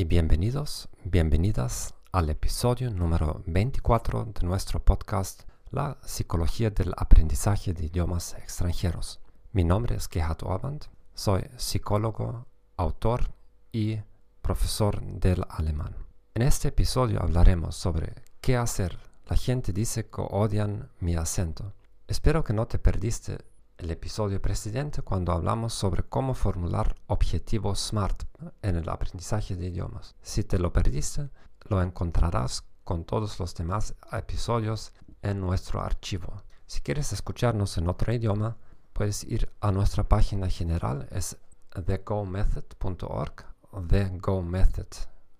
Y bienvenidos, bienvenidas al episodio número 24 de nuestro podcast La psicología del aprendizaje de idiomas extranjeros. Mi nombre es Gerhard Orband, soy psicólogo, autor y profesor del alemán. En este episodio hablaremos sobre qué hacer. La gente dice que odian mi acento. Espero que no te perdiste el episodio precedente cuando hablamos sobre cómo formular objetivos SMART en el aprendizaje de idiomas. Si te lo perdiste, lo encontrarás con todos los demás episodios en nuestro archivo. Si quieres escucharnos en otro idioma, puedes ir a nuestra página general, es thegomethod.org, thegomethod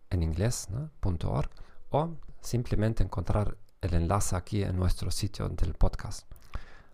en inglés, o simplemente encontrar el enlace aquí en nuestro sitio del podcast.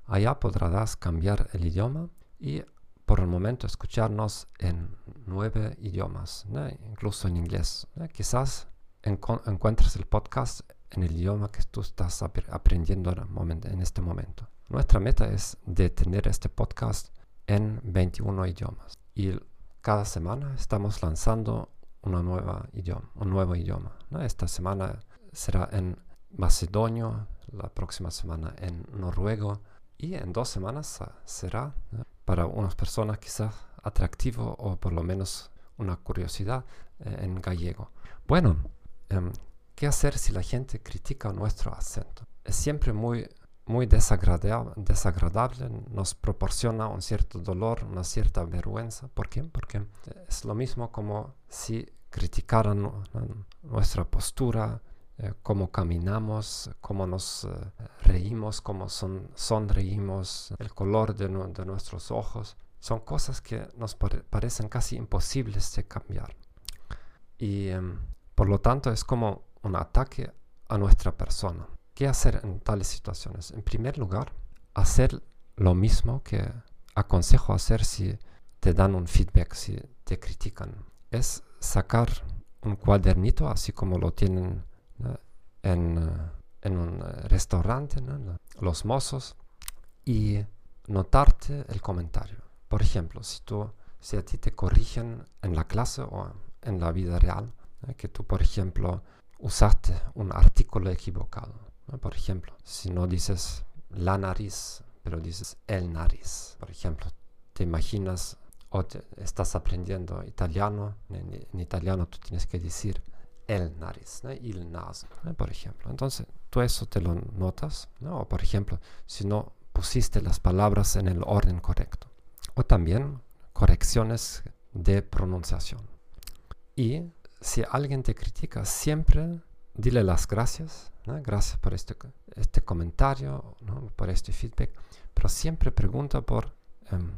Allá podrás cambiar el idioma y por el momento escucharnos en nueve idiomas, incluso en inglés. Quizás encuentres el podcast en el idioma que tú estás aprendiendo en este momento. Nuestra meta es de tener este podcast en 21 idiomas y cada semana estamos lanzando una nueva idioma, un nuevo idioma. Esta semana será en macedonio, la próxima semana en noruego, y en dos semanas será para unas personas quizás atractivo o por lo menos una curiosidad eh, en gallego. Bueno, em, ¿qué hacer si la gente critica nuestro acento? Es siempre muy, muy desagradable, nos proporciona un cierto dolor, una cierta vergüenza. ¿Por qué? Porque es lo mismo como si criticaran nuestra postura, eh, cómo caminamos, cómo nos eh, reímos, cómo son, sonreímos, el color de, nuestros ojos. Son cosas que nos parecen casi imposibles de cambiar. Y em, por lo tanto es como un ataque a nuestra persona. ¿Qué hacer en tales situaciones? En primer lugar, hacer lo mismo que aconsejo hacer si te dan un feedback, si te critican. Es sacar un cuadernito, así como lo tienen en, eh, en, un eh, restaurante, los mozos, y notarte el comentario. Por ejemplo, si, tú, si a ti te corrigen en la clase o en la vida real, que tú, por ejemplo, usaste un artículo equivocado. Por ejemplo, si no dices la nariz, pero dices el nariz. Por ejemplo, te imaginas o estás aprendiendo italiano, en italiano tú tienes que decir el nariz, el naso, por ejemplo. Entonces, tú eso te lo notas, o por ejemplo, si no pusiste las palabras en el orden correcto. O también correcciones de pronunciación. Y si alguien te critica, siempre dile las gracias, gracias por este, este comentario, por este feedback, pero siempre pregunta por em,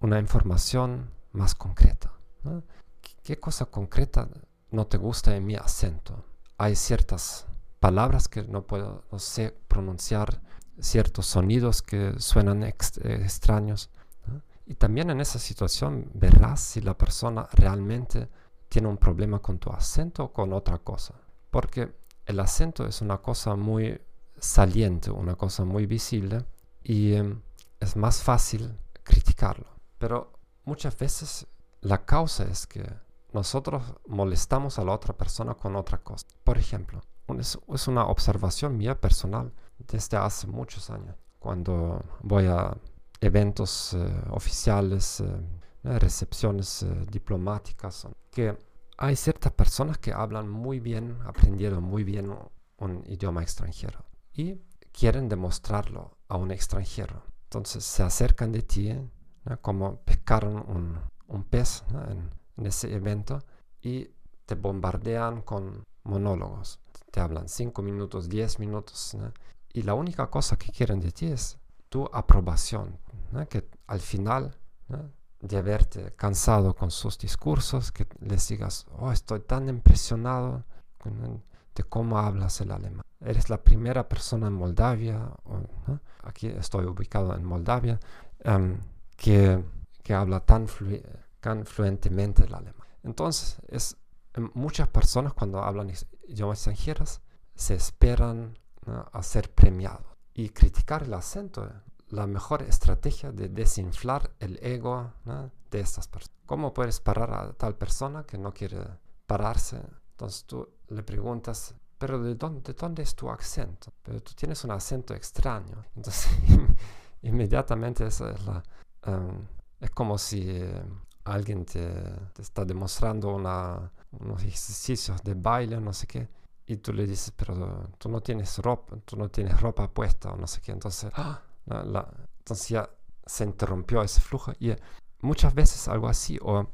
una información más concreta. ¿Qué, cosa concreta no te gusta en mi acento. Hay ciertas palabras que no puedo, pronunciar, ciertos sonidos que suenan extraños. Y también en esa situación verás si la persona realmente tiene un problema con tu acento o con otra cosa. Porque el acento es una cosa muy saliente, una cosa muy visible y em, es más fácil criticarlo. Pero muchas veces la causa es que nosotros molestamos a la otra persona con otra cosa. Por ejemplo, es, una observación mía personal desde hace muchos años, cuando voy a eventos eh, oficiales, eh, recepciones eh, diplomáticas, que hay ciertas personas que hablan muy bien, aprendieron muy bien un idioma extranjero y quieren demostrarlo a un extranjero. Entonces se acercan de ti como pescaron un, un pez en, en ese evento y te bombardean con monólogos. Te hablan 5 minutos, 10 minutos. Y la única cosa que quieren de ti es tu aprobación. Que al final de haberte cansado con sus discursos, que les digas, oh, estoy tan impresionado de cómo hablas el alemán. Eres la primera persona en Moldavia, aquí estoy ubicado en Moldavia, em, que, que habla tan fluido fluentemente el alemán. Entonces, es, muchas personas cuando hablan idiomas extranjeros se esperan a ser premiados. Y criticar el acento es la mejor estrategia de desinflar el ego de estas personas. ¿Cómo puedes parar a tal persona que no quiere pararse. Entonces tú le preguntas, pero ¿de dónde, dónde es tu acento? Pero tú tienes un acento extraño. Entonces inmediatamente es, la, em, es como si eh, alguien te, te, está demostrando una, unos ejercicios de baile, no sé qué, y tú le dices, pero tú no tienes ropa, tú no tienes ropa puesta, o no sé qué. Entonces, ¡ah! la, entonces ya se interrumpió ese flujo. Y muchas veces algo así, o,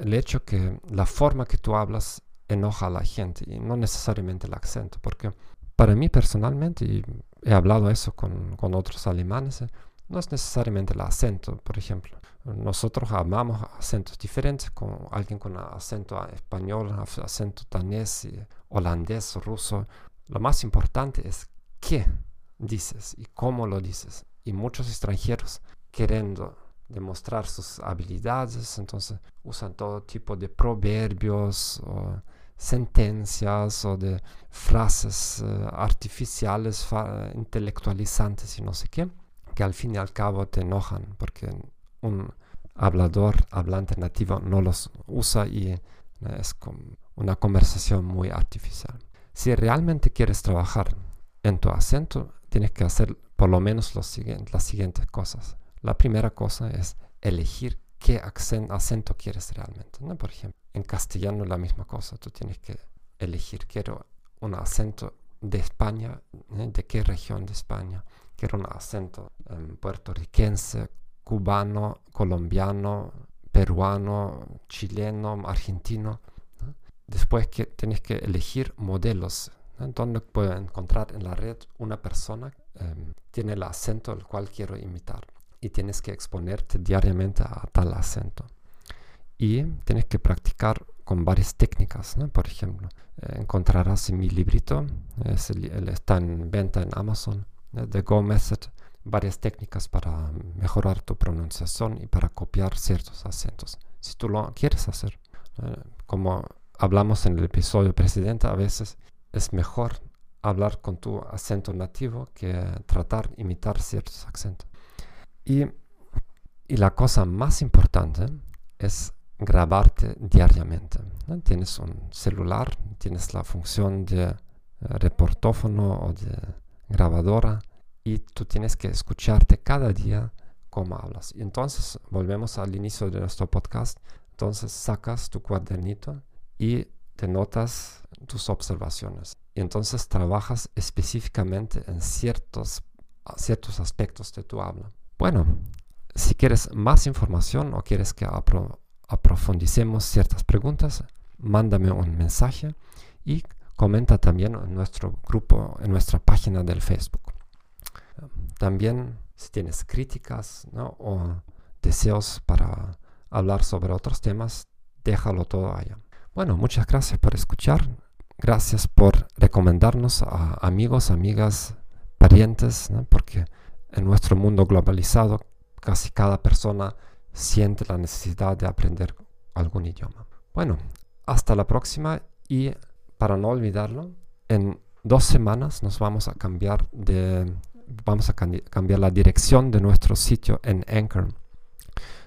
el hecho que la forma que tú hablas enoja a la gente, y no necesariamente el acento, porque para mí personalmente, y he hablado eso con, con otros alemanes, no es necesariamente el acento, por ejemplo. Nosotros amamos acentos diferentes, con alguien con acento español, acento danés, holandés, ruso. Lo más importante es qué dices y cómo lo dices. Y muchos extranjeros queriendo demostrar sus habilidades, entonces usan todo tipo de proverbios sentencias o de frases eh, artificiales, intelectualizantes y no sé qué, que al fin y al cabo te enojan porque un hablador, hablante nativo no los usa y eh, es una conversación muy artificial. Si realmente quieres trabajar en tu acento, tienes que hacer por lo menos las siguientes cosas. La primera cosa es elegir qué acento quieres realmente. ¿no? Por ejemplo, en castellano la misma cosa. Tú tienes que elegir, quiero un acento de España, ¿eh? de qué región de España. Quiero un acento um, puertorriquense, cubano, colombiano, peruano, chileno, argentino. Después que tienes que elegir modelos. Donde puedo encontrar en la red una persona um, tiene el acento al cual quiero imitar. Y tienes que exponerte diariamente a tal acento. Y tienes que practicar con varias técnicas. Por ejemplo, eh, encontrarás en mi librito, es está en venta en Amazon, The Go Method, varias técnicas para mejorar tu pronunciación y para copiar ciertos acentos. Si tú lo quieres hacer, eh, como hablamos en el episodio precedente, a veces es mejor hablar con tu acento nativo que tratar de imitar ciertos acentos. Y, y la cosa más importante es grabarte diariamente. Tienes un celular, tienes la función de eh, reportófono o de grabadora y tú tienes que escucharte cada día cómo hablas. Y entonces volvemos al inicio de nuestro podcast. Entonces sacas tu cuadernito y te notas tus observaciones. Y entonces trabajas específicamente en ciertos, ciertos aspectos de tu habla. Bueno, si quieres más información o quieres que aprofundicemos ciertas preguntas, mándame un mensaje y comenta también en nuestro grupo, en nuestra página del Facebook. También si tienes críticas o deseos para hablar sobre otros temas, déjalo todo allá. Bueno, muchas gracias por escuchar. Gracias por recomendarnos a amigos, amigas, parientes, porque en nuestro mundo globalizado casi cada persona siente la necesidad de aprender algún idioma. Bueno, hasta la próxima y para no olvidarlo, en dos semanas nos vamos a cambiar de vamos a cambiar la dirección de nuestro sitio en Anchor.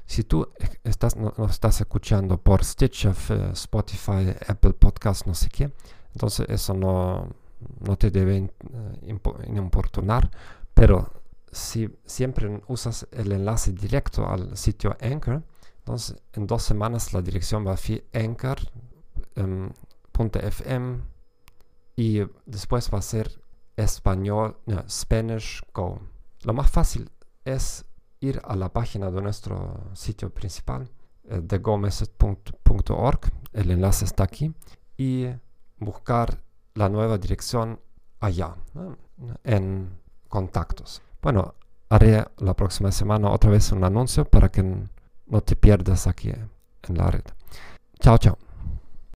Si tú estás, nos estás escuchando por Stitcher, eh, Spotify, Apple Podcast, no sé qué, entonces eso no, no te debe eh, importunar, pero si siempre usas el enlace directo al sitio Anchor, entonces en dos semanas la dirección va a ser anchor.fm y después va a ser español, Spanish Go. Lo más fácil es ir a la página de nuestro sitio principal, eh, thegomessage.org, el enlace está aquí, y buscar la nueva dirección allá, en contactos. Bueno, haré la próxima semana otra vez un anuncio para que no te pierdas aquí en la red. Chao, chao.